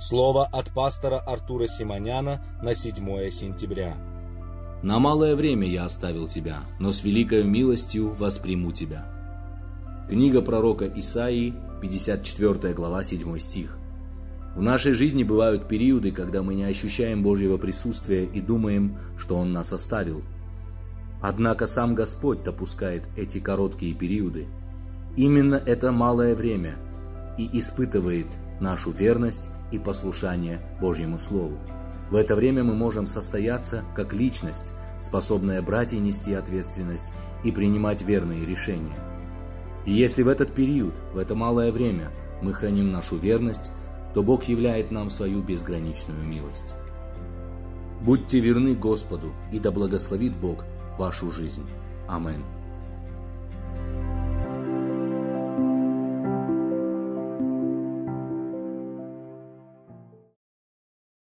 Слово от пастора Артура Симоняна на 7 сентября. На малое время я оставил тебя, но с великой милостью восприму тебя. Книга пророка Исаии, 54 глава, 7 стих. В нашей жизни бывают периоды, когда мы не ощущаем Божьего присутствия и думаем, что Он нас оставил. Однако сам Господь допускает эти короткие периоды. Именно это малое время и испытывает нашу верность и послушание Божьему Слову. В это время мы можем состояться как личность, способная брать и нести ответственность и принимать верные решения. И если в этот период, в это малое время, мы храним нашу верность, то Бог являет нам свою безграничную милость. Будьте верны Господу, и да благословит Бог вашу жизнь. Аминь.